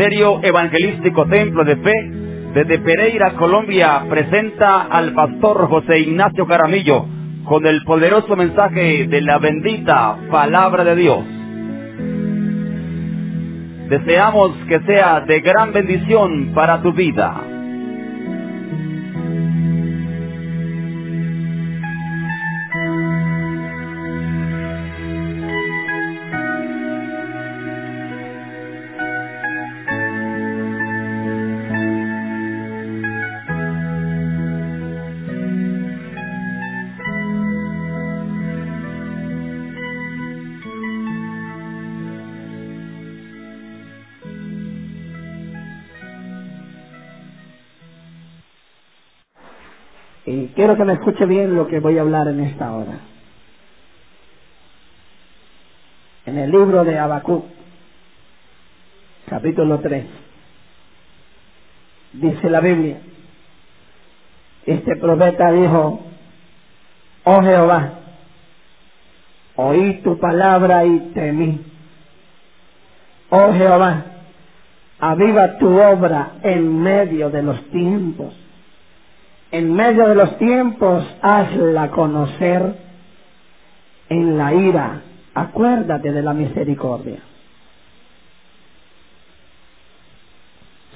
Ministerio Evangelístico Templo de Fe, desde Pereira, Colombia, presenta al pastor José Ignacio Caramillo con el poderoso mensaje de la bendita palabra de Dios. Deseamos que sea de gran bendición para tu vida. Quiero que me escuche bien lo que voy a hablar en esta hora. En el libro de Habacuc, capítulo 3, dice la Biblia, este profeta dijo, oh Jehová, oí tu palabra y temí. Oh Jehová, aviva tu obra en medio de los tiempos en medio de los tiempos, hazla conocer en la ira. Acuérdate de la misericordia.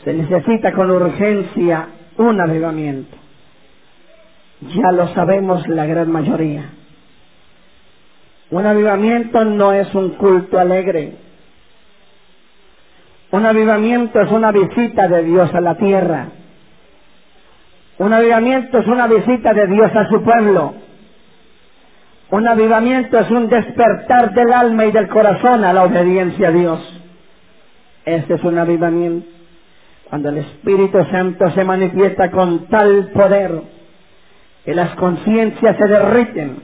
Se necesita con urgencia un avivamiento. Ya lo sabemos la gran mayoría. Un avivamiento no es un culto alegre. Un avivamiento es una visita de Dios a la tierra un avivamiento es una visita de Dios a su pueblo. Un avivamiento es un despertar del alma y del corazón a la obediencia a Dios. Este es un avivamiento. Cuando el Espíritu Santo se manifiesta con tal poder que las conciencias se derriten,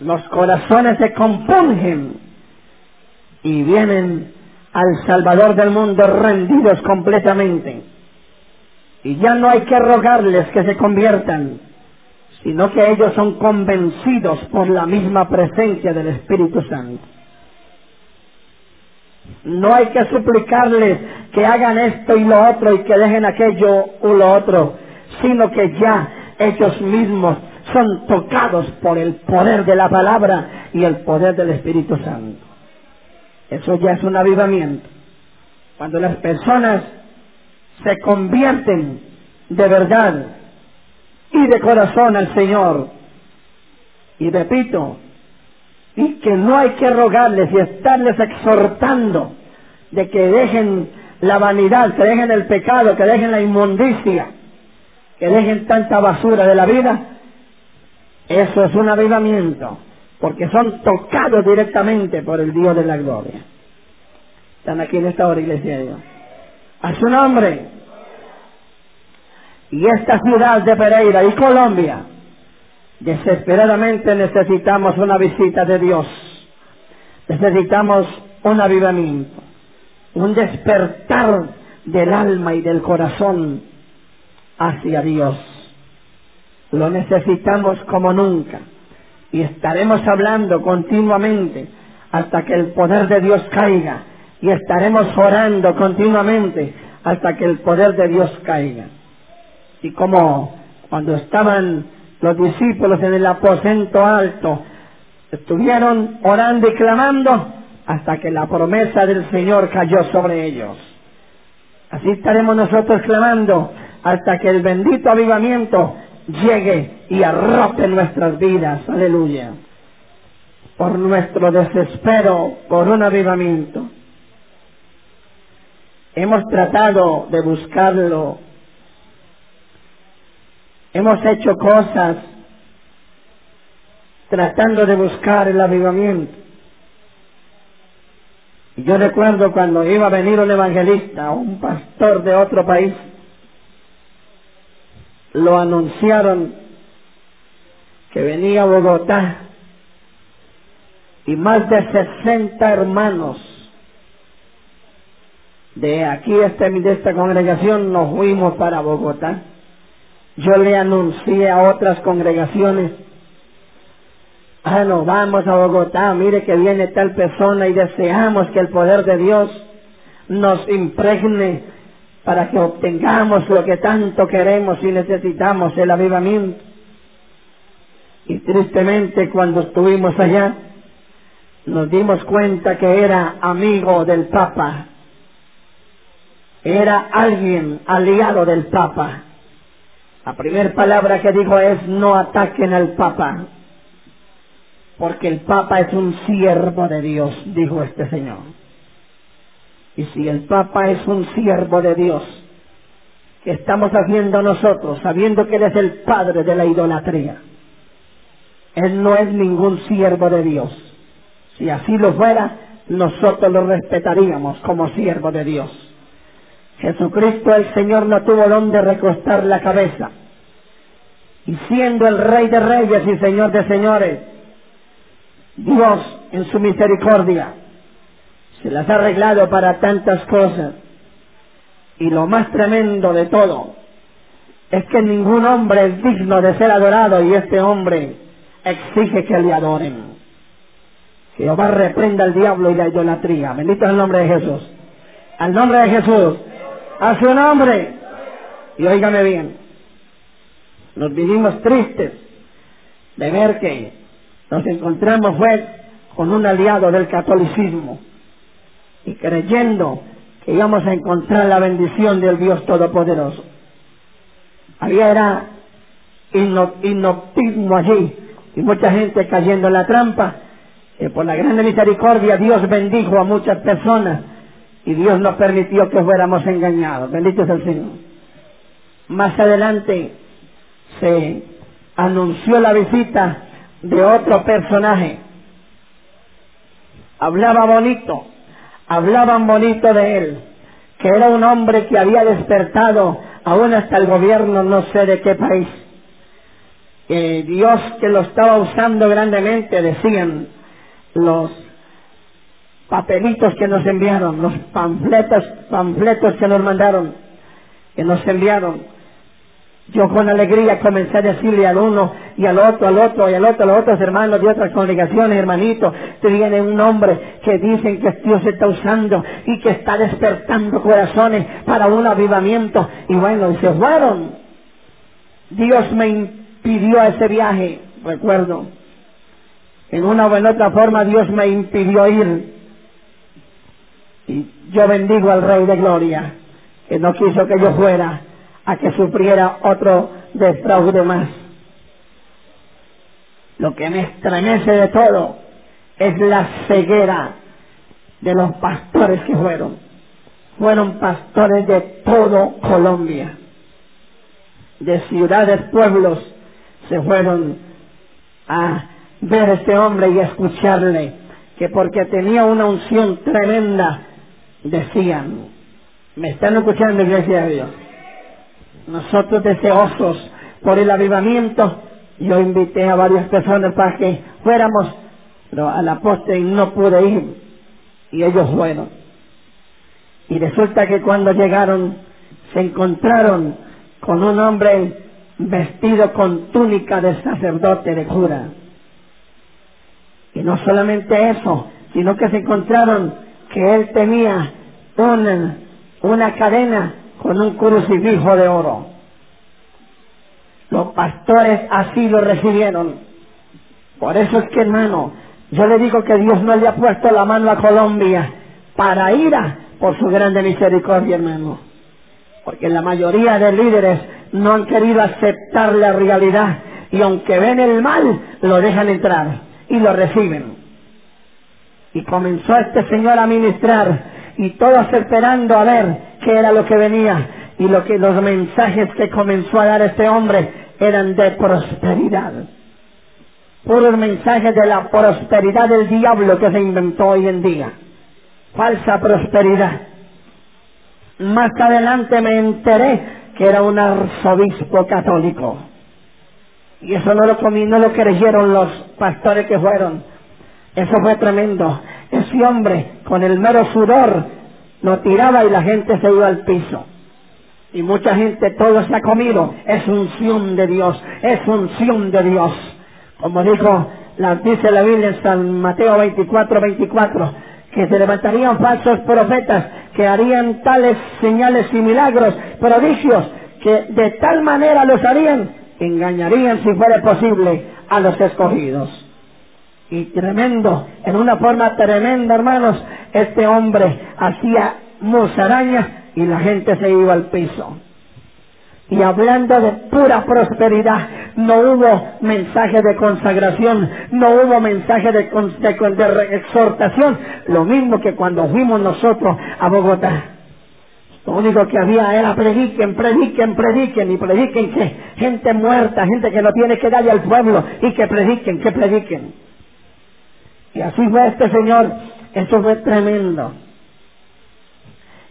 los corazones se compungen y vienen al Salvador del mundo rendidos completamente y ya no hay que rogarles que se conviertan, sino que ellos son convencidos por la misma presencia del Espíritu Santo. No hay que suplicarles que hagan esto y lo otro y que dejen aquello o lo otro, sino que ya ellos mismos son tocados por el poder de la palabra y el poder del Espíritu Santo. Eso ya es un avivamiento. Cuando las personas se convierten de verdad y de corazón al Señor. Y repito, y que no hay que rogarles y estarles exhortando de que dejen la vanidad, que dejen el pecado, que dejen la inmundicia, que dejen tanta basura de la vida, eso es un avivamiento, porque son tocados directamente por el Dios de la gloria. Están aquí en esta hora, iglesia de Dios a su nombre. Y esta ciudad de Pereira y Colombia, desesperadamente necesitamos una visita de Dios. Necesitamos un avivamiento, un despertar del alma y del corazón hacia Dios. Lo necesitamos como nunca y estaremos hablando continuamente hasta que el poder de Dios caiga y estaremos orando continuamente hasta que el poder de Dios caiga. Y como cuando estaban los discípulos en el aposento alto, estuvieron orando y clamando hasta que la promesa del Señor cayó sobre ellos. Así estaremos nosotros clamando hasta que el bendito avivamiento llegue y arrope nuestras vidas. Aleluya. Por nuestro desespero, por un avivamiento. Hemos tratado de buscarlo. Hemos hecho cosas tratando de buscar el avivamiento. Yo recuerdo cuando iba a venir un evangelista, un pastor de otro país, lo anunciaron que venía a Bogotá y más de 60 hermanos de aquí este, de esta congregación nos fuimos para Bogotá. Yo le anuncié a otras congregaciones, ah, nos vamos a Bogotá, mire que viene tal persona y deseamos que el poder de Dios nos impregne para que obtengamos lo que tanto queremos y necesitamos, el avivamiento. Y tristemente cuando estuvimos allá, nos dimos cuenta que era amigo del Papa, era alguien aliado del Papa. La primera palabra que dijo es no ataquen al Papa, porque el Papa es un siervo de Dios, dijo este señor. Y si el Papa es un siervo de Dios, ¿qué estamos haciendo nosotros, sabiendo que Él es el Padre de la idolatría? Él no es ningún siervo de Dios. Si así lo fuera, nosotros lo respetaríamos como siervo de Dios. Jesucristo el Señor no tuvo donde recostar la cabeza. Y siendo el Rey de Reyes y Señor de Señores, Dios en su misericordia se las ha arreglado para tantas cosas. Y lo más tremendo de todo es que ningún hombre es digno de ser adorado y este hombre exige que le adoren. Jehová reprenda al diablo y la idolatría. Bendito es el nombre de Jesús. Al nombre de Jesús. A su nombre. Y óigame bien. Nos vivimos tristes de ver que nos encontramos con un aliado del catolicismo y creyendo que íbamos a encontrar la bendición del Dios Todopoderoso. Había era inoptimismo allí y mucha gente cayendo en la trampa que por la grande misericordia Dios bendijo a muchas personas y Dios no permitió que fuéramos engañados. Bendito es el Señor. Más adelante se anunció la visita de otro personaje. Hablaba bonito, hablaban bonito de él, que era un hombre que había despertado aún hasta el gobierno no sé de qué país. Eh, Dios que lo estaba usando grandemente, decían, los papelitos que nos enviaron, los panfletos, panfletos que nos mandaron, que nos enviaron. Yo con alegría comencé a decirle al uno y al otro, al otro y al otro, a los otros hermanos de otras congregaciones, hermanitos, que viene un hombre que dicen que Dios está usando y que está despertando corazones para un avivamiento. Y bueno, y se fueron. Dios me impidió ese viaje, recuerdo. En una o en otra forma Dios me impidió ir. Y yo bendigo al Rey de Gloria, que no quiso que yo fuera a que sufriera otro defraude más. Lo que me estremece de todo es la ceguera de los pastores que fueron. Fueron pastores de todo Colombia. De ciudades, pueblos, se fueron a ver a este hombre y escucharle, que porque tenía una unción tremenda, decían, me están escuchando iglesia de Dios, nosotros deseosos por el avivamiento, yo invité a varias personas para que fuéramos, pero a la postre no pude ir, y ellos fueron. Y resulta que cuando llegaron, se encontraron con un hombre vestido con túnica de sacerdote de cura y no solamente eso, sino que se encontraron que él tenía una, una cadena con un crucifijo de oro. Los pastores así lo recibieron. Por eso es que, hermano, yo le digo que Dios no le ha puesto la mano a Colombia para ira por su grande misericordia, hermano. Porque la mayoría de líderes no han querido aceptar la realidad y aunque ven el mal, lo dejan entrar y lo reciben. Y comenzó este señor a ministrar y todos esperando a ver qué era lo que venía y lo que los mensajes que comenzó a dar este hombre eran de prosperidad. Puros mensajes de la prosperidad del diablo que se inventó hoy en día. Falsa prosperidad. Más adelante me enteré que era un arzobispo católico y eso no lo no lo creyeron los pastores que fueron. Eso fue tremendo. Ese hombre, con el mero sudor, lo tiraba y la gente se iba al piso. Y mucha gente, todo se ha comido. Es unción de Dios, es unción de Dios. Como dijo, la, dice la Biblia en San Mateo 24, 24, que se levantarían falsos profetas que harían tales señales y milagros, prodigios, que de tal manera los harían, engañarían si fuera posible a los escogidos. Y tremendo, en una forma tremenda, hermanos, este hombre hacía musarañas y la gente se iba al piso. Y hablando de pura prosperidad, no hubo mensaje de consagración, no hubo mensaje de, de exhortación, lo mismo que cuando fuimos nosotros a Bogotá. Lo único que había era prediquen, prediquen, prediquen y prediquen que gente muerta, gente que no tiene que darle al pueblo y que prediquen, que prediquen. Y así fue este Señor, eso fue tremendo.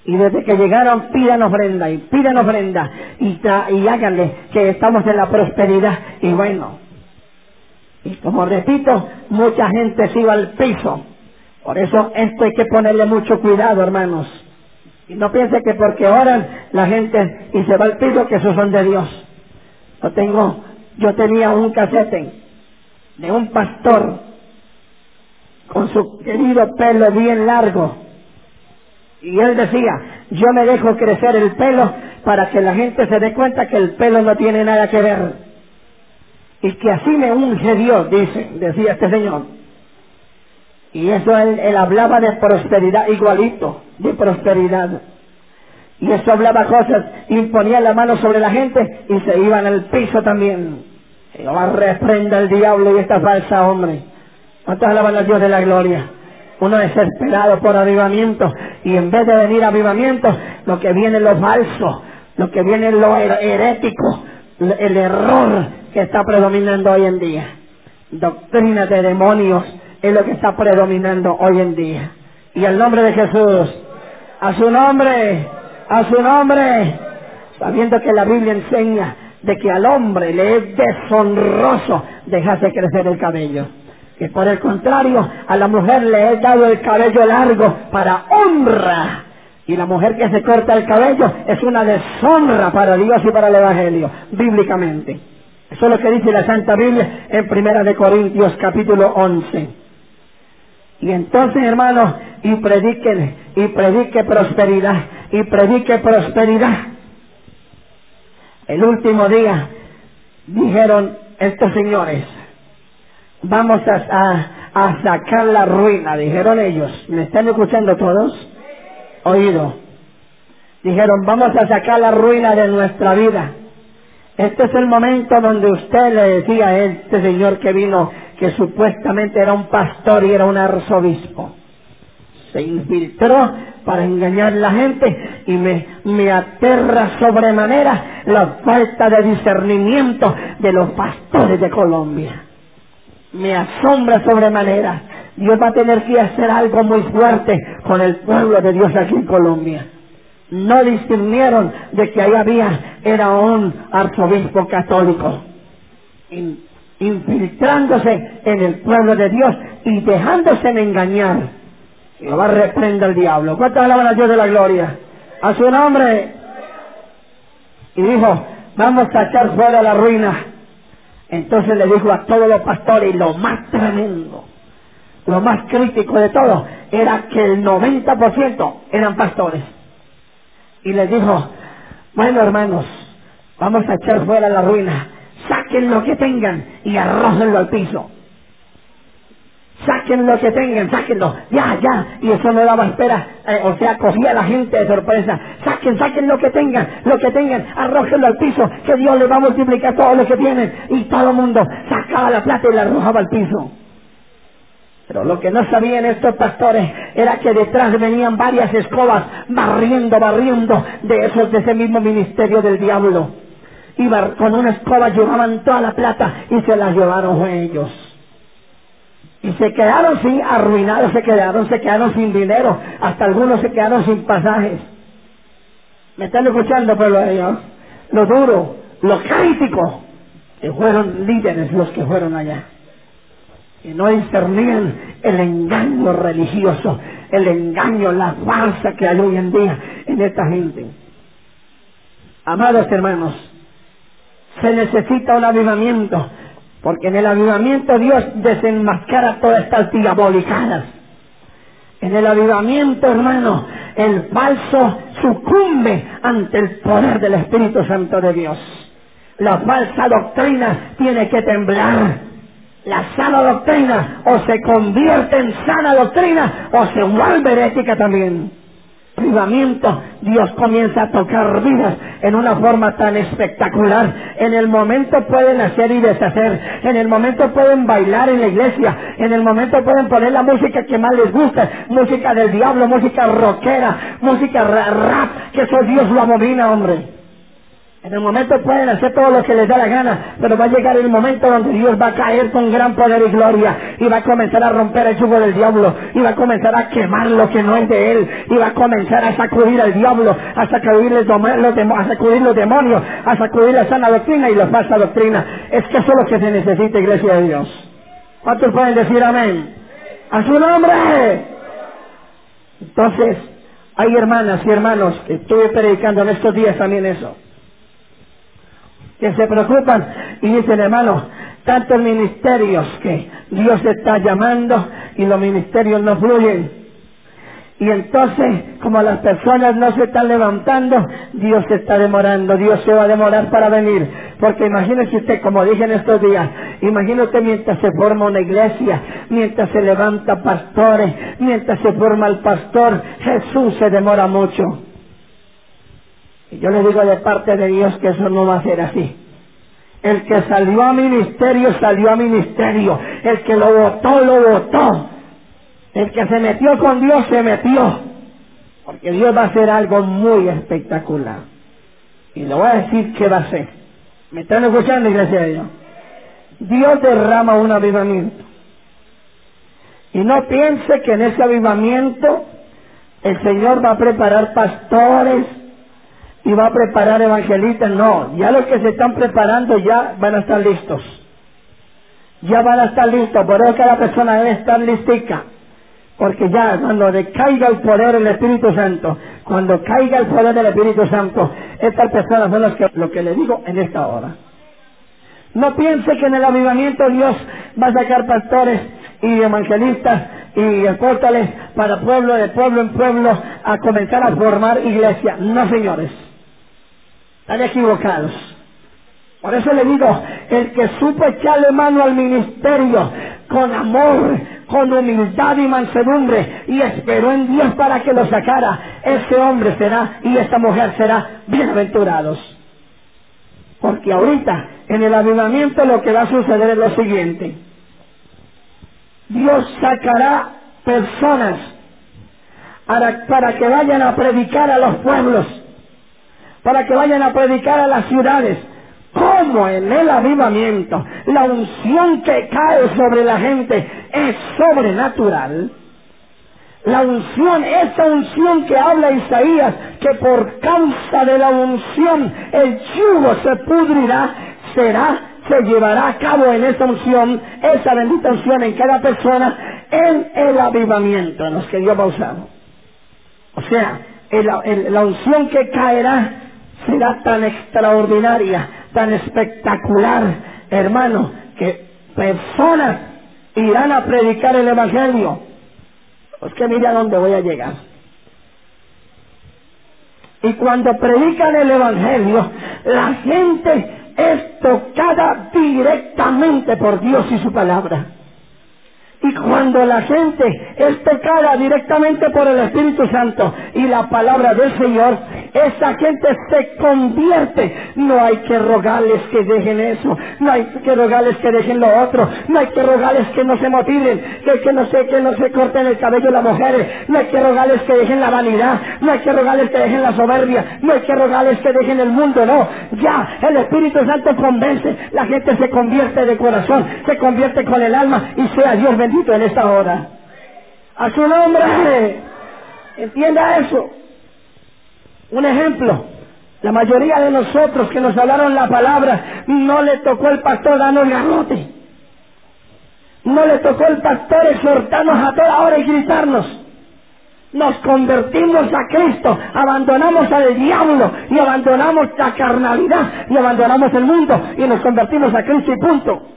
Y desde que llegaron, pidan ofrenda y pidan ofrenda y, y háganle que estamos en la prosperidad. Y bueno, y como repito, mucha gente se iba al piso. Por eso esto hay que ponerle mucho cuidado, hermanos. Y no piense que porque oran la gente y se va al piso, que esos son de Dios. Yo tengo, yo tenía un casete de un pastor con su querido pelo bien largo y él decía, yo me dejo crecer el pelo para que la gente se dé cuenta que el pelo no tiene nada que ver. Y que así me unge Dios, dice, decía este señor. Y eso él, él hablaba de prosperidad igualito, de prosperidad. Y eso hablaba cosas, imponía la mano sobre la gente y se iban al piso también. Jehová reprenda al diablo y esta falsa hombre. ¿Cuántos alaban al Dios de la gloria? uno desesperado por avivamiento. Y en vez de venir avivamiento, lo que viene es lo falso, lo que viene es lo herético, el error que está predominando hoy en día. Doctrina de demonios es lo que está predominando hoy en día. Y el nombre de Jesús, a su nombre, a su nombre, sabiendo que la Biblia enseña de que al hombre le es deshonroso dejarse crecer el cabello que por el contrario a la mujer le he dado el cabello largo para honra. Y la mujer que se corta el cabello es una deshonra para Dios y para el Evangelio, bíblicamente. Eso es lo que dice la Santa Biblia en Primera de Corintios capítulo 11. Y entonces, hermanos, y prediquen, y predique prosperidad, y predique prosperidad. El último día dijeron estos señores, vamos a, sacar la ruina, dijeron ellos. ¿Me están escuchando todos? Oído. Dijeron, vamos a sacar la ruina de nuestra vida. Este es el momento donde usted le decía a este señor que vino que supuestamente era un pastor y era un arzobispo. Se infiltró para engañar a la gente y me, me aterra sobremanera la falta de discernimiento de los pastores de Colombia me asombra sobremanera. Dios va a tener que hacer algo muy fuerte con el pueblo de Dios aquí en Colombia. No distinguieron de que ahí había, era un arzobispo católico, infiltrándose en el pueblo de Dios y dejándose engañar. Lo va a reprender el diablo. ¿Cuántas alaban a Dios de la gloria? A su nombre. Y dijo, vamos a echar fuera la ruina entonces le dijo a todos los pastores, y lo más tremendo, lo más crítico de todo, era que el 90% eran pastores. Y les dijo, bueno hermanos, vamos a echar fuera la ruina, saquen lo que tengan y arrójenlo al piso. Saquen lo que tengan, sáquenlo, ya, ya. Y eso no daba espera, eh, o sea, cogía a la gente de sorpresa. Saquen, saquen lo que tengan, lo que tengan, arrójenlo al piso, que Dios les va a multiplicar todo lo que tienen. Y todo el mundo sacaba la plata y la arrojaba al piso. Pero lo que no sabían estos pastores era que detrás venían varias escobas barriendo, barriendo de esos de ese mismo ministerio del diablo. Y con una escoba llevaban toda la plata y se la llevaron ellos. Y se quedaron sin arruinados, se quedaron, se quedaron sin dinero, hasta algunos se quedaron sin pasajes. ¿Me están escuchando, pueblo de Dios? Lo duro, lo crítico, que fueron líderes los que fueron allá. Y no discernían el engaño religioso, el engaño, la farsa que hay hoy en día en esta gente. Amados hermanos, se necesita un avivamiento porque en el avivamiento Dios desenmascara todas estas diabolicadas. En el avivamiento, hermano, el falso sucumbe ante el poder del Espíritu Santo de Dios. La falsa doctrina tiene que temblar. La sana doctrina o se convierte en sana doctrina o se vuelve herética también Dios comienza a tocar vidas en una forma tan espectacular. En el momento pueden hacer y deshacer, en el momento pueden bailar en la iglesia, en el momento pueden poner la música que más les gusta, música del diablo, música rockera, música rap, que eso Dios lo abomina, hombre. En el momento pueden hacer todo lo que les da la gana, pero va a llegar el momento donde Dios va a caer con gran poder y gloria y va a comenzar a romper el yugo del diablo y va a comenzar a quemar lo que no es de él y va a comenzar a sacudir al diablo, a sacudir los, a sacudir los demonios, a sacudir la sana doctrina y la falsa doctrina. Es que eso es lo que se necesita, iglesia de Dios. ¿Cuántos pueden decir amén? A su nombre. Entonces, hay hermanas y hermanos que estuve predicando en estos días también eso que se preocupan y dicen, hermano, tantos ministerios que Dios está llamando y los ministerios no fluyen. Y entonces, como las personas no se están levantando, Dios se está demorando, Dios se va a demorar para venir. Porque imagínese usted, como dije en estos días, imagínate mientras se forma una iglesia, mientras se levanta pastores, mientras se forma el pastor, Jesús se demora mucho. Y yo le digo de parte de Dios que eso no va a ser así. El que salió a ministerio, salió a ministerio. El que lo votó, lo votó. El que se metió con Dios, se metió. Porque Dios va a hacer algo muy espectacular. Y le voy a decir qué va a hacer. ¿Me están escuchando, iglesia de Dios? Dios derrama un avivamiento. Y no piense que en ese avivamiento el Señor va a preparar pastores, y va a preparar evangelistas. No, ya los que se están preparando ya van a estar listos. Ya van a estar listos, por eso cada persona debe estar listica. Porque ya cuando caiga el poder del Espíritu Santo, cuando caiga el poder del Espíritu Santo, estas personas son las que, lo que le digo en esta hora. No piense que en el avivamiento Dios va a sacar pastores y evangelistas y apóstoles para pueblo de pueblo en pueblo a comenzar a formar iglesia. No, señores. Están equivocados. Por eso le digo, el que supo echarle mano al ministerio con amor, con humildad y mansedumbre y esperó en Dios para que lo sacara, ese hombre será y esta mujer será bienaventurados. Porque ahorita en el avivamiento lo que va a suceder es lo siguiente. Dios sacará personas para que vayan a predicar a los pueblos para que vayan a predicar a las ciudades. Como en el avivamiento, la unción que cae sobre la gente es sobrenatural. La unción, esa unción que habla Isaías, que por causa de la unción el yugo se pudrirá, será, se llevará a cabo en esa unción, esa bendita unción en cada persona, en el avivamiento en los que Dios va a. O sea, la unción que caerá será tan extraordinaria, tan espectacular, hermano, que personas irán a predicar el Evangelio. Pues que mire a dónde voy a llegar. Y cuando predican el Evangelio, la gente es tocada directamente por Dios y su palabra. Y cuando la gente es tocada directamente por el Espíritu Santo y la palabra del Señor, esa gente se convierte. No hay que rogarles que dejen eso, no hay que rogarles que dejen lo otro, no hay que rogarles que no se motiven, que, que no se, que no se corten el cabello las mujeres, no hay que rogarles que dejen la vanidad, no hay que rogarles que dejen la soberbia, no hay que rogarles que dejen el mundo, no. Ya, el Espíritu Santo convence, la gente se convierte de corazón, se convierte con el alma y sea Dios bendito en esta hora. A su nombre. Entienda eso. Un ejemplo. La mayoría de nosotros que nos hablaron la palabra, no le tocó el pastor darnos garrote. No le tocó el pastor exhortarnos a toda hora y gritarnos. Nos convertimos a Cristo, abandonamos al diablo y abandonamos la carnalidad y abandonamos el mundo y nos convertimos a Cristo y punto.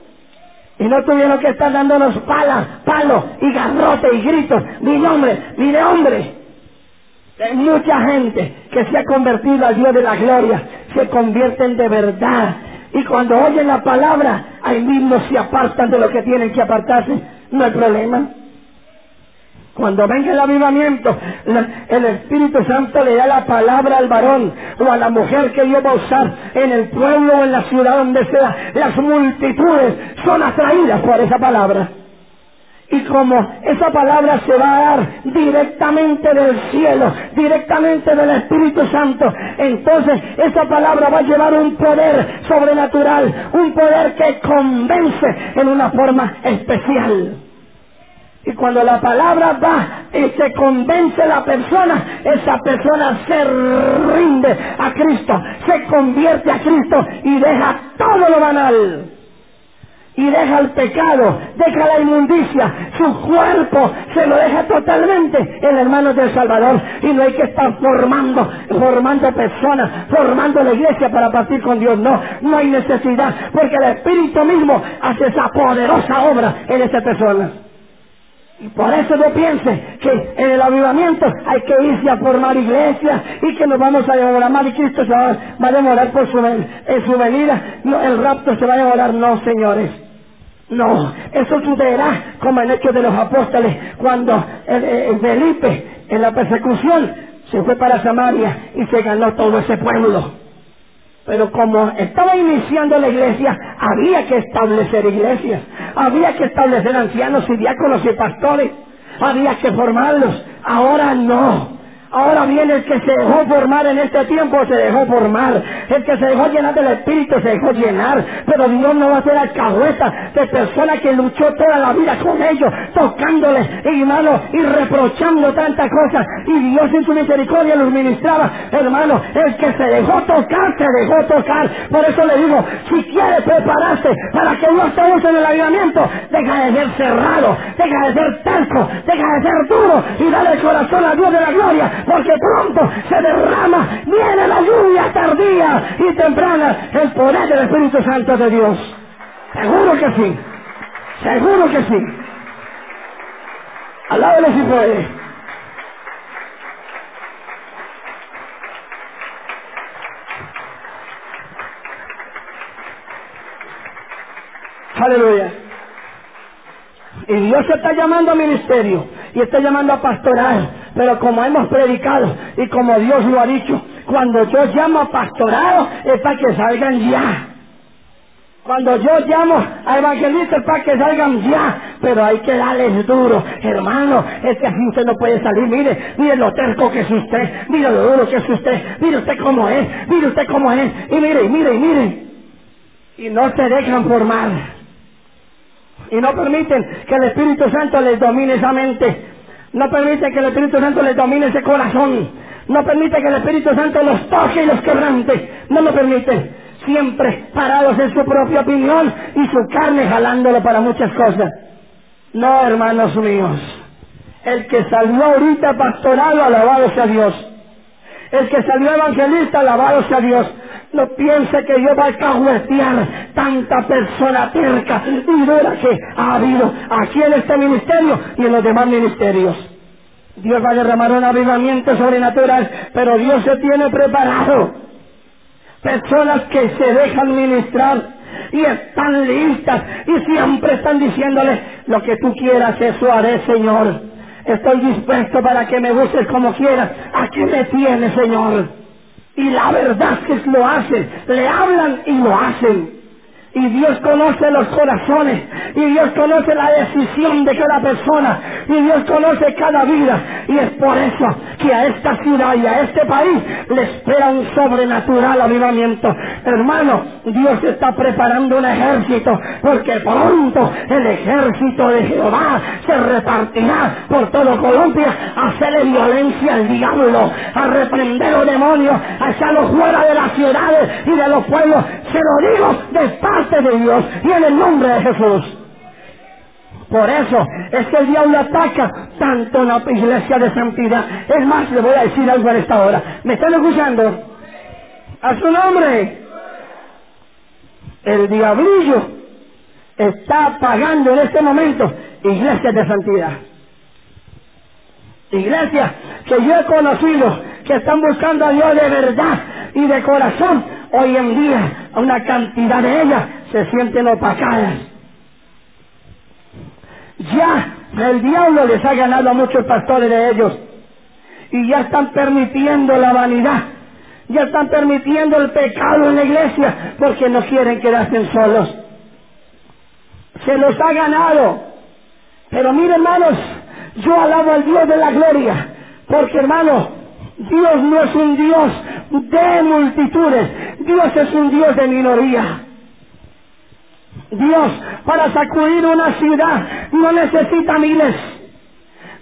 Y no tuvieron que estar dándonos palas, palo y garrote y gritos. Mi nombre, mi de hombre. Hay mucha gente que se ha convertido al Dios de la gloria, se convierten de verdad. Y cuando oyen la palabra, ahí mismo se apartan de lo que tienen que apartarse. No hay problema. Cuando venga el avivamiento, el Espíritu Santo le da la palabra al varón o a la mujer que Dios va a usar en el pueblo o en la ciudad donde sea. Las multitudes son atraídas por esa palabra. Y como esa palabra se va a dar directamente del cielo, directamente del Espíritu Santo, entonces esa palabra va a llevar un poder sobrenatural, un poder que convence en una forma especial. Y cuando la palabra va y se convence la persona, esa persona se rinde a Cristo, se convierte a Cristo y deja todo lo banal y deja el pecado, deja la inmundicia, su cuerpo se lo deja totalmente en las manos del Salvador y no hay que estar formando, formando personas, formando la iglesia para partir con Dios, no, no hay necesidad, porque el Espíritu mismo hace esa poderosa obra en esa persona. Y por eso no piense que en el avivamiento hay que irse a formar iglesias y que nos vamos a demorar y Cristo se va, a demorar por su, en su venida. No, el rapto se va a demorar, no, señores. No, eso sucederá como en Hechos de los Apóstoles, cuando Felipe en la persecución se fue para Samaria y se ganó todo ese pueblo. Pero como estaba iniciando la iglesia, había que establecer iglesias, había que establecer ancianos y diáconos y pastores, había que formarlos. Ahora no. Ahora viene el que se dejó formar en este tiempo, se dejó formar. El que se dejó llenar del Espíritu, se dejó llenar. Pero Dios no va a ser alcahueta de personas que luchó toda la vida con ellos, tocándoles, hermano, y reprochando tantas cosas. Y Dios en su misericordia los ministraba. Hermano, el que se dejó tocar, se dejó tocar. Por eso le digo, si quieres prepararse para que te use en el avivamiento, deja de ser cerrado, deja de ser terco, deja de ser duro y dale el corazón a Dios de la gloria porque pronto se derrama, viene la lluvia tardía y temprana, el poder del Espíritu Santo de Dios. Seguro que sí, seguro que sí. Alábele si puede. Aleluya. Y Dios está llamando a ministerio y está llamando a pastoral. Pero como hemos predicado y como Dios lo ha dicho, cuando yo llamo a pastorado es para que salgan ya. Cuando yo llamo a evangelistas para que salgan ya, pero hay que darles duro. Hermano, es que usted no puede salir. Mire, mire lo terco que es usted, mire lo duro que es usted, mire usted cómo es, mire usted cómo es, y mire, y mire, y mire. Y no se dejan formar. Y no permiten que el Espíritu Santo les domine esa mente. No permite que el Espíritu Santo les domine ese corazón. No permite que el Espíritu Santo los toque y los quebrante. No lo permite. Siempre parados en su propia opinión y su carne jalándolo para muchas cosas. No, hermanos míos. El que salió ahorita pastorado, alabado sea Dios. El que salió evangelista, alabado sea Dios. No piense que Dios va a cahuetear tanta persona terca y dura que ha habido aquí en este ministerio y en los demás ministerios. Dios va a derramar un avivamiento sobrenatural, pero Dios se tiene preparado. Personas que se dejan ministrar y están listas y siempre están diciéndole lo que tú quieras, eso haré, Señor. Estoy dispuesto para que me busques como quieras. Aquí me tienes, Señor. Y la verdad es que lo hacen, le hablan y lo hacen. Y Dios conoce los corazones. Y Dios conoce la decisión de cada persona. Y Dios conoce cada vida. Y es por eso que a esta ciudad y a este país le espera un sobrenatural avivamiento. Hermano, Dios está preparando un ejército. Porque pronto el ejército de Jehová se repartirá por todo Colombia a hacerle violencia al diablo. A reprender los demonios. A echarlos fuera de las ciudades y de los pueblos. Se lo digo de de Dios y en el nombre de Jesús. Por eso es que el diablo ataca tanto la iglesia de santidad. Es más, le voy a decir algo en esta hora. ¿Me están escuchando? A su nombre. El diablillo está apagando en este momento iglesias de santidad. Iglesias que yo he conocido, que están buscando a Dios de verdad y de corazón, hoy en día una cantidad de ellas se sienten opacadas. Ya el diablo les ha ganado a muchos pastores de ellos y ya están permitiendo la vanidad, ya están permitiendo el pecado en la iglesia porque no quieren quedarse solos. Se los ha ganado. Pero mire hermanos, yo alabo al Dios de la gloria, porque hermano, Dios no es un Dios de multitudes, Dios es un Dios de minoría. Dios para sacudir una ciudad no necesita miles.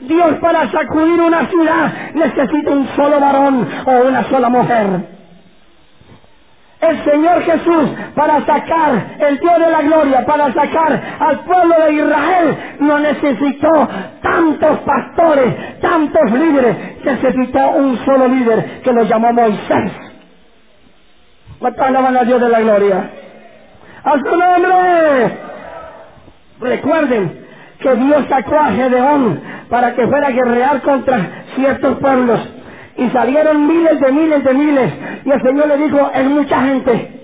Dios para sacudir una ciudad necesita un solo varón o una sola mujer. El Señor Jesús para sacar el Dios de la gloria, para sacar al pueblo de Israel, no necesitó tantos pastores, tantos líderes, necesitó un solo líder que lo llamó Moisés. ¿Cuántos alaban a Dios de la gloria? ¡A su nombre! Recuerden que Dios sacó a Gedeón para que fuera a guerrear contra ciertos pueblos y salieron miles de miles de miles. Y el Señor le dijo, es mucha gente.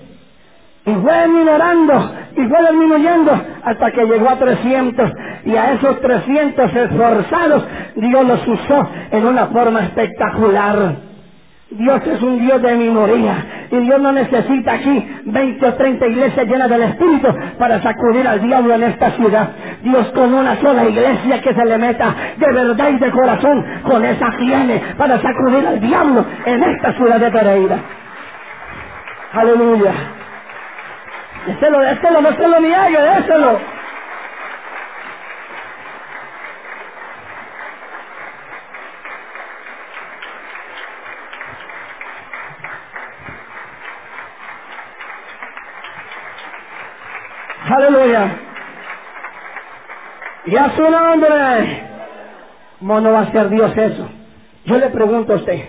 Y fue minorando y fue disminuyendo hasta que llegó a 300. Y a esos 300 esforzados Dios los usó en una forma espectacular. Dios es un Dios de minoría y Dios no necesita aquí 20 o 30 iglesias llenas del Espíritu para sacudir al diablo en esta ciudad. Dios con una sola iglesia que se le meta de verdad y de corazón, con esa tiene para sacudir al diablo en esta ciudad de Pereira. Aleluya. Déselo, déselo, no se lo niegue, déselo. Aleluya. Y a su nombre. ¿Cómo no va a ser Dios eso? Yo le pregunto a usted.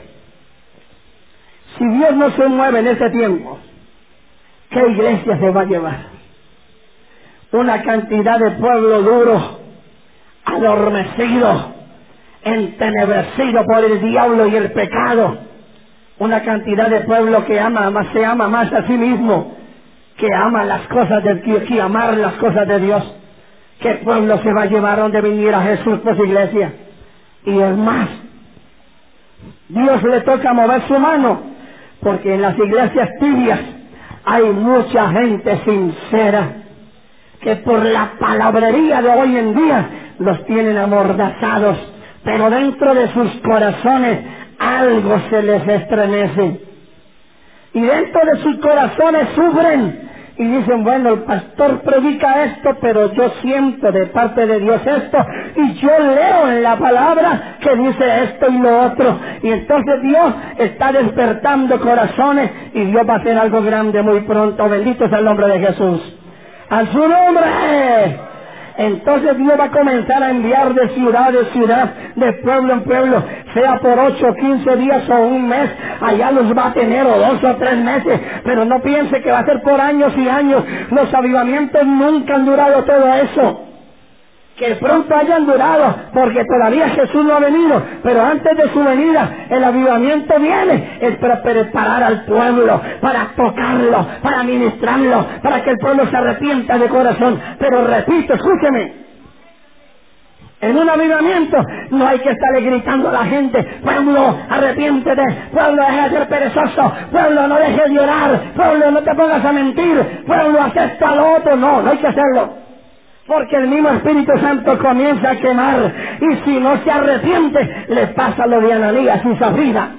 Si Dios no se mueve en este tiempo, ¿qué iglesia se va a llevar? Una cantidad de pueblo duro, adormecido, entenebrecido por el diablo y el pecado. Una cantidad de pueblo que ama, más se ama más a sí mismo que ama las cosas de Dios, que amar las cosas de Dios. ¿Qué pueblo se va a llevar donde viniera Jesús por su iglesia? Y es más, Dios le toca mover su mano, porque en las iglesias tibias hay mucha gente sincera que por la palabrería de hoy en día los tienen amordazados, pero dentro de sus corazones algo se les estremece. Y dentro de sus corazones sufren y dicen, bueno, el pastor predica esto, pero yo siento de parte de Dios esto, y yo leo en la palabra que dice esto y lo otro. Y entonces Dios está despertando corazones y Dios va a hacer algo grande muy pronto. Bendito es el nombre de Jesús. A su nombre. Entonces Dios va a comenzar a enviar de ciudad en ciudad, de pueblo en pueblo, sea por ocho, quince días o un mes, allá los va a tener o dos o tres meses, pero no piense que va a ser por años y años. Los avivamientos nunca han durado todo eso que pronto hayan durado, porque todavía Jesús no ha venido, pero antes de su venida el avivamiento viene, es para preparar al pueblo, para tocarlo, para ministrarlo, para que el pueblo se arrepienta de corazón. Pero repito, escúcheme, en un avivamiento no hay que estarle gritando a la gente, pueblo, arrepiéntete, pueblo, deja de ser perezoso, pueblo, no dejes de llorar, pueblo, no te pongas a mentir, pueblo, acepta lo otro, no, no hay que hacerlo. Porque el mismo Espíritu Santo comienza a quemar y si no se arrepiente, le pasa lo de Ananías y Zafira.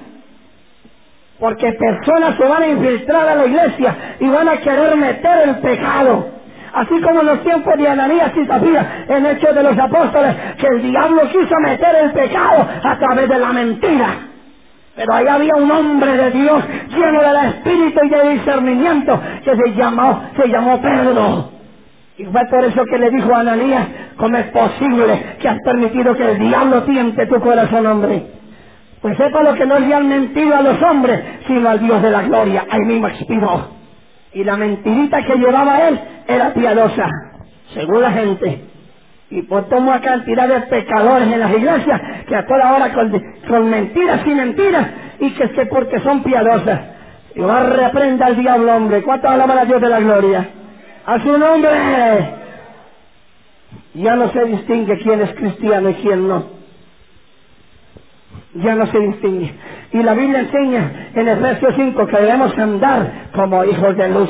Porque personas se van a infiltrar a la iglesia y van a querer meter el pecado. Así como en los tiempos de Ananías y Zafira, en Hechos de los Apóstoles, que el diablo quiso meter el pecado a través de la mentira. Pero ahí había un hombre de Dios lleno del Espíritu y de discernimiento que se llamó, se llamó Pedro. Y fue por eso que le dijo a Ananías, ¿cómo es posible que has permitido que el diablo tiente tu corazón, hombre? Pues sepa lo que no le han mentido a los hombres, sino al Dios de la gloria. Ahí mismo expiró. Y la mentirita que llevaba él era piadosa, según la gente. Y por toda cantidad de pecadores en las iglesias que a toda hora con, mentiras y mentiras y que que porque son piadosas. Y va reprenda al diablo, hombre. ¿Cuánto alaban a Dios de la gloria? A su nombre. Ya no se distingue quién es cristiano y quién no. Ya no se distingue. Y la Biblia enseña en Efesios 5 que debemos andar como hijos de luz.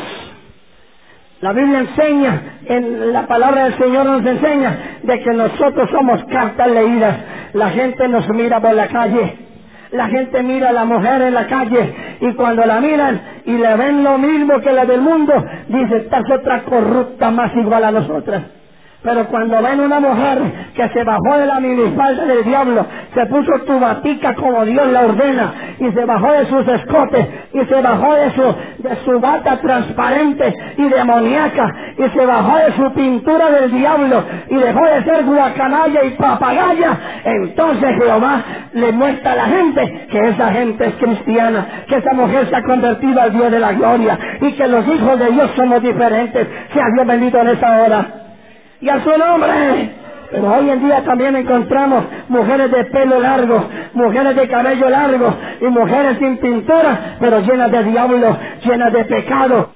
La Biblia enseña, en la palabra del Señor nos enseña de que nosotros somos cartas leídas. La gente nos mira por la calle. La gente mira a la mujer en la calle y cuando la miran y le ven lo mismo que la del mundo, dice, esta es otra corrupta más igual a nosotras. Pero cuando ven una mujer que se bajó de la minifalda del diablo, se puso tu batica como Dios la ordena, y se bajó de sus escotes, y se bajó de su, de su bata transparente y demoníaca, y se bajó de su pintura del diablo, y dejó de ser guacanalla y papagaya, entonces Jehová le muestra a la gente que esa gente es cristiana, que esa mujer se ha convertido al Dios de la gloria, y que los hijos de Dios somos diferentes. Sea Dios bendito en esa hora y a su nombre. Pero hoy en día también encontramos mujeres de pelo largo, mujeres de cabello largo y mujeres sin pintura, pero llenas de diablo, llenas de pecado.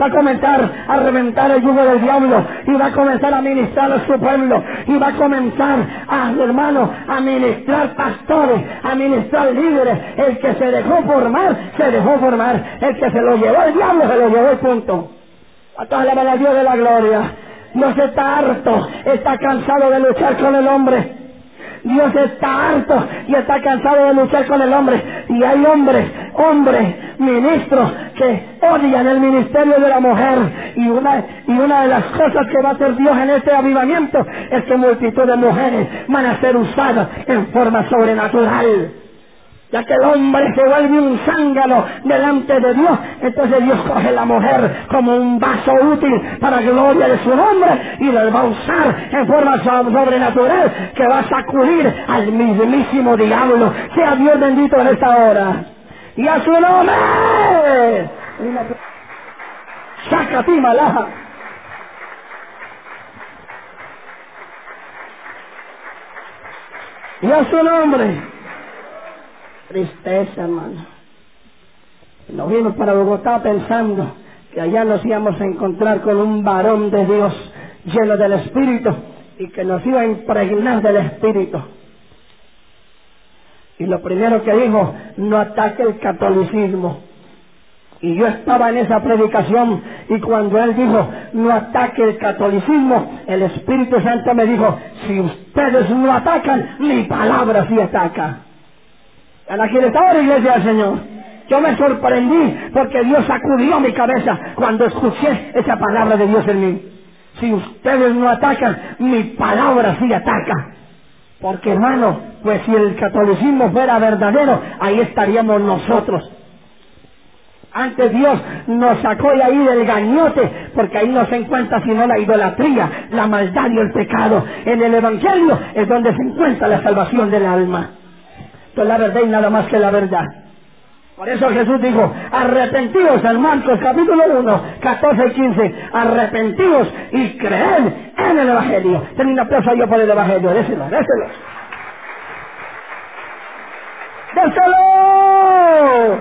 Va a comenzar a reventar el yugo del diablo y va a comenzar a ministrar a su pueblo y va a comenzar a, hermano, a ministrar pastores, a ministrar líderes. El que se dejó formar, se dejó formar. El que se lo llevó el diablo, se lo llevó el punto. A toda la Dios de la gloria. Dios está harto, está cansado de luchar con el hombre. Dios está harto y está cansado de luchar con el hombre. Y hay hombres, hombres, ministros que odian el ministerio de la mujer. Y una, y una de las cosas que va a hacer Dios en este avivamiento es que multitud de mujeres van a ser usadas en forma sobrenatural ya que el hombre se vuelve un zángano delante de Dios, entonces Dios coge la mujer como un vaso útil para gloria de su nombre y la va a usar en forma sobrenatural que va a sacudir al mismísimo diablo. Sea Dios bendito en esta hora. Y a su nombre. Saca ti, malaja. Y a su nombre tristeza, hermano. Nos vimos para Bogotá pensando que allá nos íbamos a encontrar con un varón de Dios lleno del Espíritu y que nos iba a impregnar del Espíritu. Y lo primero que dijo, no ataque el catolicismo. Y yo estaba en esa predicación y cuando él dijo, no ataque el catolicismo, el Espíritu Santo me dijo, si ustedes no atacan, mi palabra sí ataca. ¿A la estar iglesia del Señor? Yo me sorprendí porque Dios sacudió mi cabeza cuando escuché esa palabra de Dios en mí. Si ustedes no atacan, mi palabra sí ataca. Porque hermano, pues si el catolicismo fuera verdadero, ahí estaríamos nosotros. Antes Dios nos sacó de ahí del gañote, porque ahí no se encuentra sino la idolatría, la maldad y el pecado. En el Evangelio es donde se encuentra la salvación del alma. Esto es la verdad y nada más que la verdad. Por eso Jesús dijo, arrepentidos en Marcos capítulo 1, 14 y 15, arrepentidos y creed en el Evangelio. Ten una aplauso yo por el Evangelio, déselo, déselo. ¡Déselo!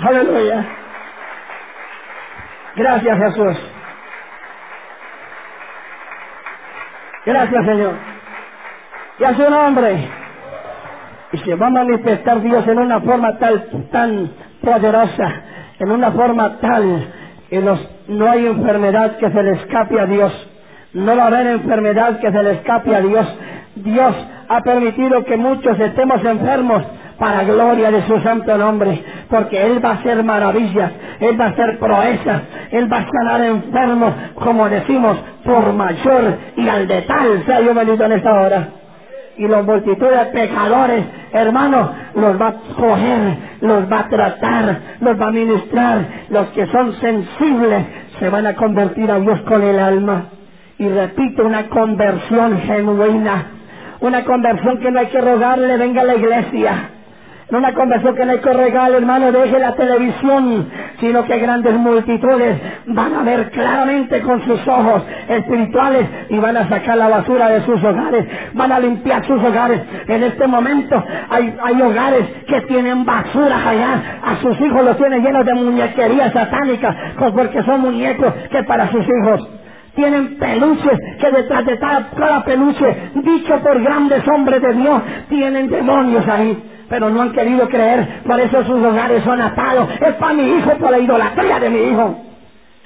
Aleluya. Gracias Jesús. Gracias Señor y a su nombre. Y se va a manifestar Dios en una forma tal, tan poderosa, en una forma tal que no hay enfermedad que se le escape a Dios. No va a haber enfermedad que se le escape a Dios. Dios ha permitido que muchos estemos enfermos para gloria de su santo nombre, porque Él va a hacer maravillas, Él va a hacer proezas, Él va a sanar enfermos, como decimos, por mayor y al de tal sea yo bendito en esta hora y los multitud de pecadores, hermanos, los va a coger, los va a tratar, los va a ministrar. Los que son sensibles se van a convertir a Dios con el alma. Y repito, una conversión genuina. Una conversión que no hay que rogarle, venga a la iglesia. No una conversión que no que rogarle, hermano, deje la televisión, sino que grandes multitudes van a ver claramente con sus ojos espirituales y van a sacar la basura de sus hogares, van a limpiar sus hogares. En este momento hay, hay hogares que tienen basura allá, a sus hijos los tienen llenos de muñequería satánica, porque son muñecos que para sus hijos tienen peluches que detrás de cada, peluche, dicho por grandes hombres de Dios, tienen demonios ahí. Pero no han querido creer, por eso sus hogares son atados. Es para mi hijo, por la idolatría de mi hijo.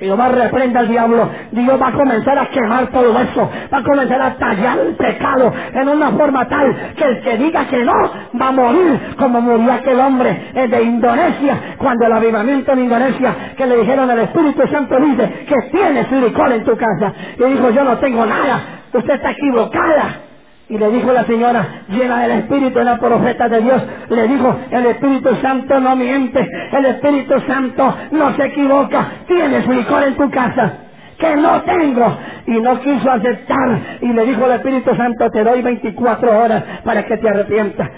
Dios va a reprenda al diablo. Dios va a comenzar a quemar todo eso. Va a comenzar a tallar el pecado en una forma tal que el que diga que no va a morir como murió aquel hombre de Indonesia cuando el avivamiento en Indonesia que le dijeron al Espíritu Santo dice que tienes licor en tu casa. Y dijo yo no tengo nada. Usted está equivocada. Y le dijo la señora, llena del Espíritu, la profeta de Dios, le dijo, el Espíritu Santo no miente, el Espíritu Santo no se equivoca, tienes licor en tu casa que no tengo. Y no quiso aceptar. Y le dijo el Espíritu Santo, te doy 24 horas para que te arrepientas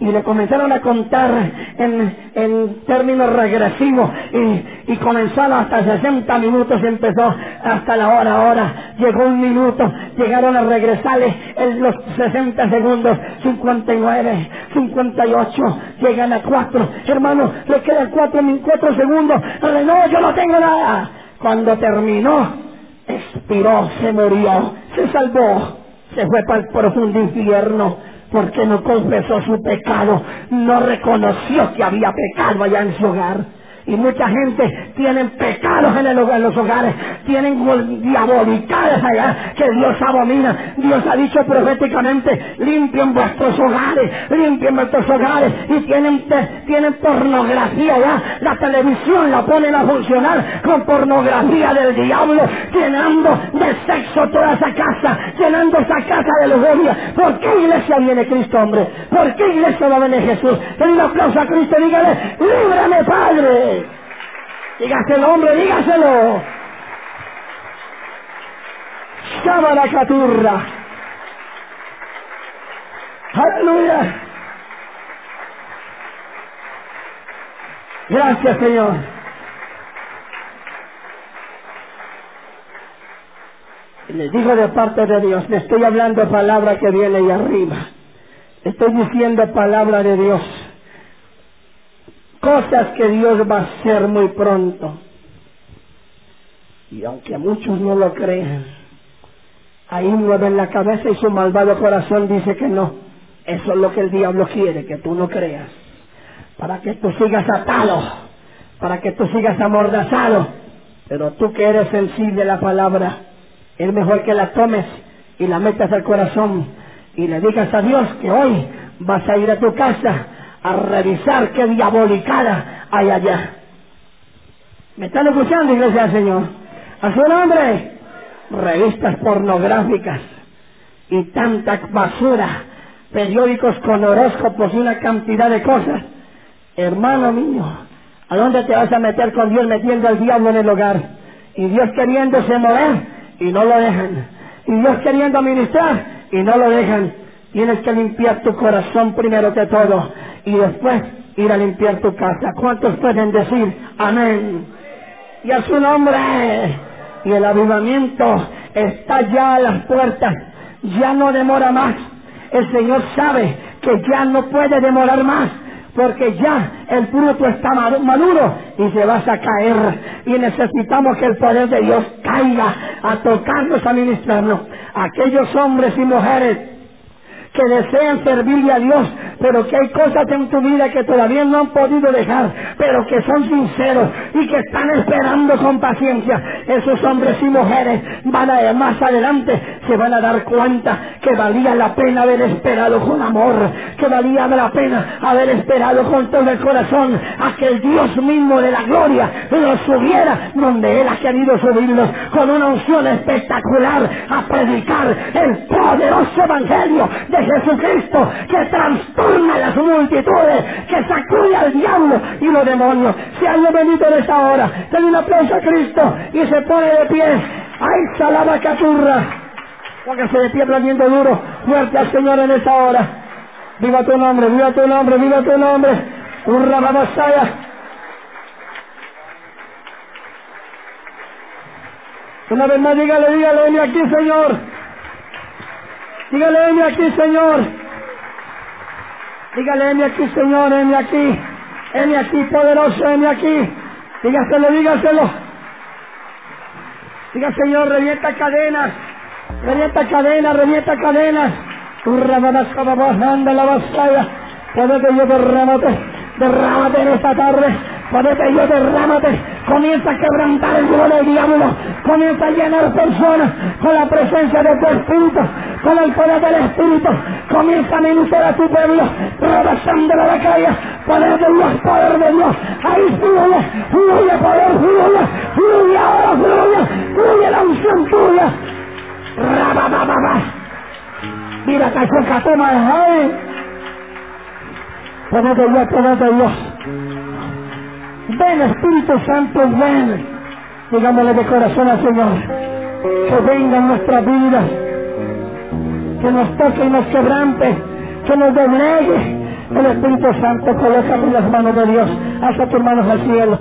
y le comenzaron a contar en, términos regresivos y, y, comenzaron hasta 60 minutos y empezó hasta la hora, hora, llegó un minuto, llegaron a regresarle en los 60 segundos, 59, 58, llegan a 4, hermano, le quedan 4, 4 segundos, no, yo no tengo nada. Cuando terminó, expiró, se murió, se salvó, se fue para el profundo infierno porque no confesó su pecado, no reconoció que había pecado allá en su hogar. Y mucha gente tiene pecados en, en los hogares, tienen diabolicadas allá que Dios abomina. Dios ha dicho proféticamente, limpien vuestros hogares, limpien vuestros hogares. Y tienen, tienen pornografía allá. La televisión la ponen a funcionar con pornografía del diablo, llenando de sexo toda esa casa, llenando esa casa de lujuria. ¿Por qué iglesia viene Cristo, hombre? ¿Por qué iglesia va a Jesús? Den un aplauso a Cristo y dígale, líbrame, Padre. Dígaselo, hombre, dígaselo. la caturra. Aleluya. Gracias, Señor. Les digo de parte de Dios, le estoy hablando palabra que viene ahí arriba. Estoy diciendo palabra de Dios cosas que Dios va a hacer muy pronto. Y aunque muchos no lo crean, ahí mueven la cabeza y su malvado corazón dice que no. Eso es lo que el diablo quiere, que tú no creas. Para que tú sigas atado, para que tú sigas amordazado. Pero tú que eres sensible a la palabra, es mejor que la tomes y la metas al corazón y le digas a Dios que hoy vas a ir a tu casa a revisar qué diabolicada hay allá. ¿Me están escuchando, iglesia del Señor? A su nombre, revistas pornográficas y tanta basura, periódicos con horóscopos y una cantidad de cosas. Hermano mío, ¿a dónde te vas a meter con Dios metiendo al diablo en el hogar? Y Dios queriéndose mover y no lo dejan. Y Dios queriendo ministrar y no lo dejan. Tienes que limpiar tu corazón primero que todo y después ir a limpiar tu casa. ¿Cuántos pueden decir amén? Y a su nombre. Y el avivamiento está ya a las puertas. Ya no demora más. El Señor sabe que ya no puede demorar más. Porque ya el fruto está maduro y se va a caer. Y necesitamos que el poder de Dios caiga a tocarnos, a ministrarnos. Aquellos hombres y mujeres que desean servirle a Dios, pero que hay cosas en tu vida que todavía no han podido dejar, pero que son sinceros y que están esperando con paciencia. Esos hombres y mujeres van a más adelante se van a dar cuenta que valía la pena haber esperado con amor, que valía la pena haber esperado con todo el corazón a que el Dios mismo de la gloria los subiera donde Él ha querido subirlos con una unción espectacular a predicar el poderoso evangelio de Jesucristo que transforma las multitudes, que sacude al diablo y los demonios. Se han venido en esta hora. Den un aplauso a Cristo y se pone de pie. ¡Ay, salada caturra! Póngase de pie aplaudiendo duro, fuerte al Señor en esta hora. Viva tu nombre, viva tu nombre, viva tu nombre. Urra, allá. Una vez más, dígale, dígale, heme aquí, Señor. Dígale, heme aquí, Señor. Dígale, heme aquí, Señor, heme aquí. Heme aquí, poderoso, heme aquí. Dígaselo, dígaselo. Diga, Señor, revienta cadenas. Revienta cadenas, revienta cadenas. Anda la. Derrámate en esta tarde. De Dios, derrámate. Comienza a quebrantar el yugo del diablo. Comienza a llenar personas con la presencia de tu Espíritu. Con el poder del Espíritu. Comienza a ministrar a tu pueblo. Rebasando la calle. Poder de Dios, poder de Dios. Ahí fluye. Fluye poder, fluye. Fluye ahora, fluye. Fluye la unción tuya. Mira catema ay. Dios, poder de Dios. Ven Espíritu Santo, ven. Digámosle de corazón al Señor. Que venga en nuestra vida. Que nos toque y nos quebrante. Que nos doblegue. El Espíritu Santo coloca en las manos de Dios. Hasta tus manos al cielo.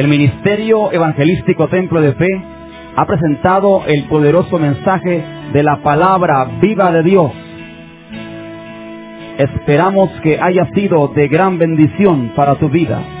El Ministerio Evangelístico Templo de Fe ha presentado el poderoso mensaje de la palabra viva de Dios. Esperamos que haya sido de gran bendición para tu vida.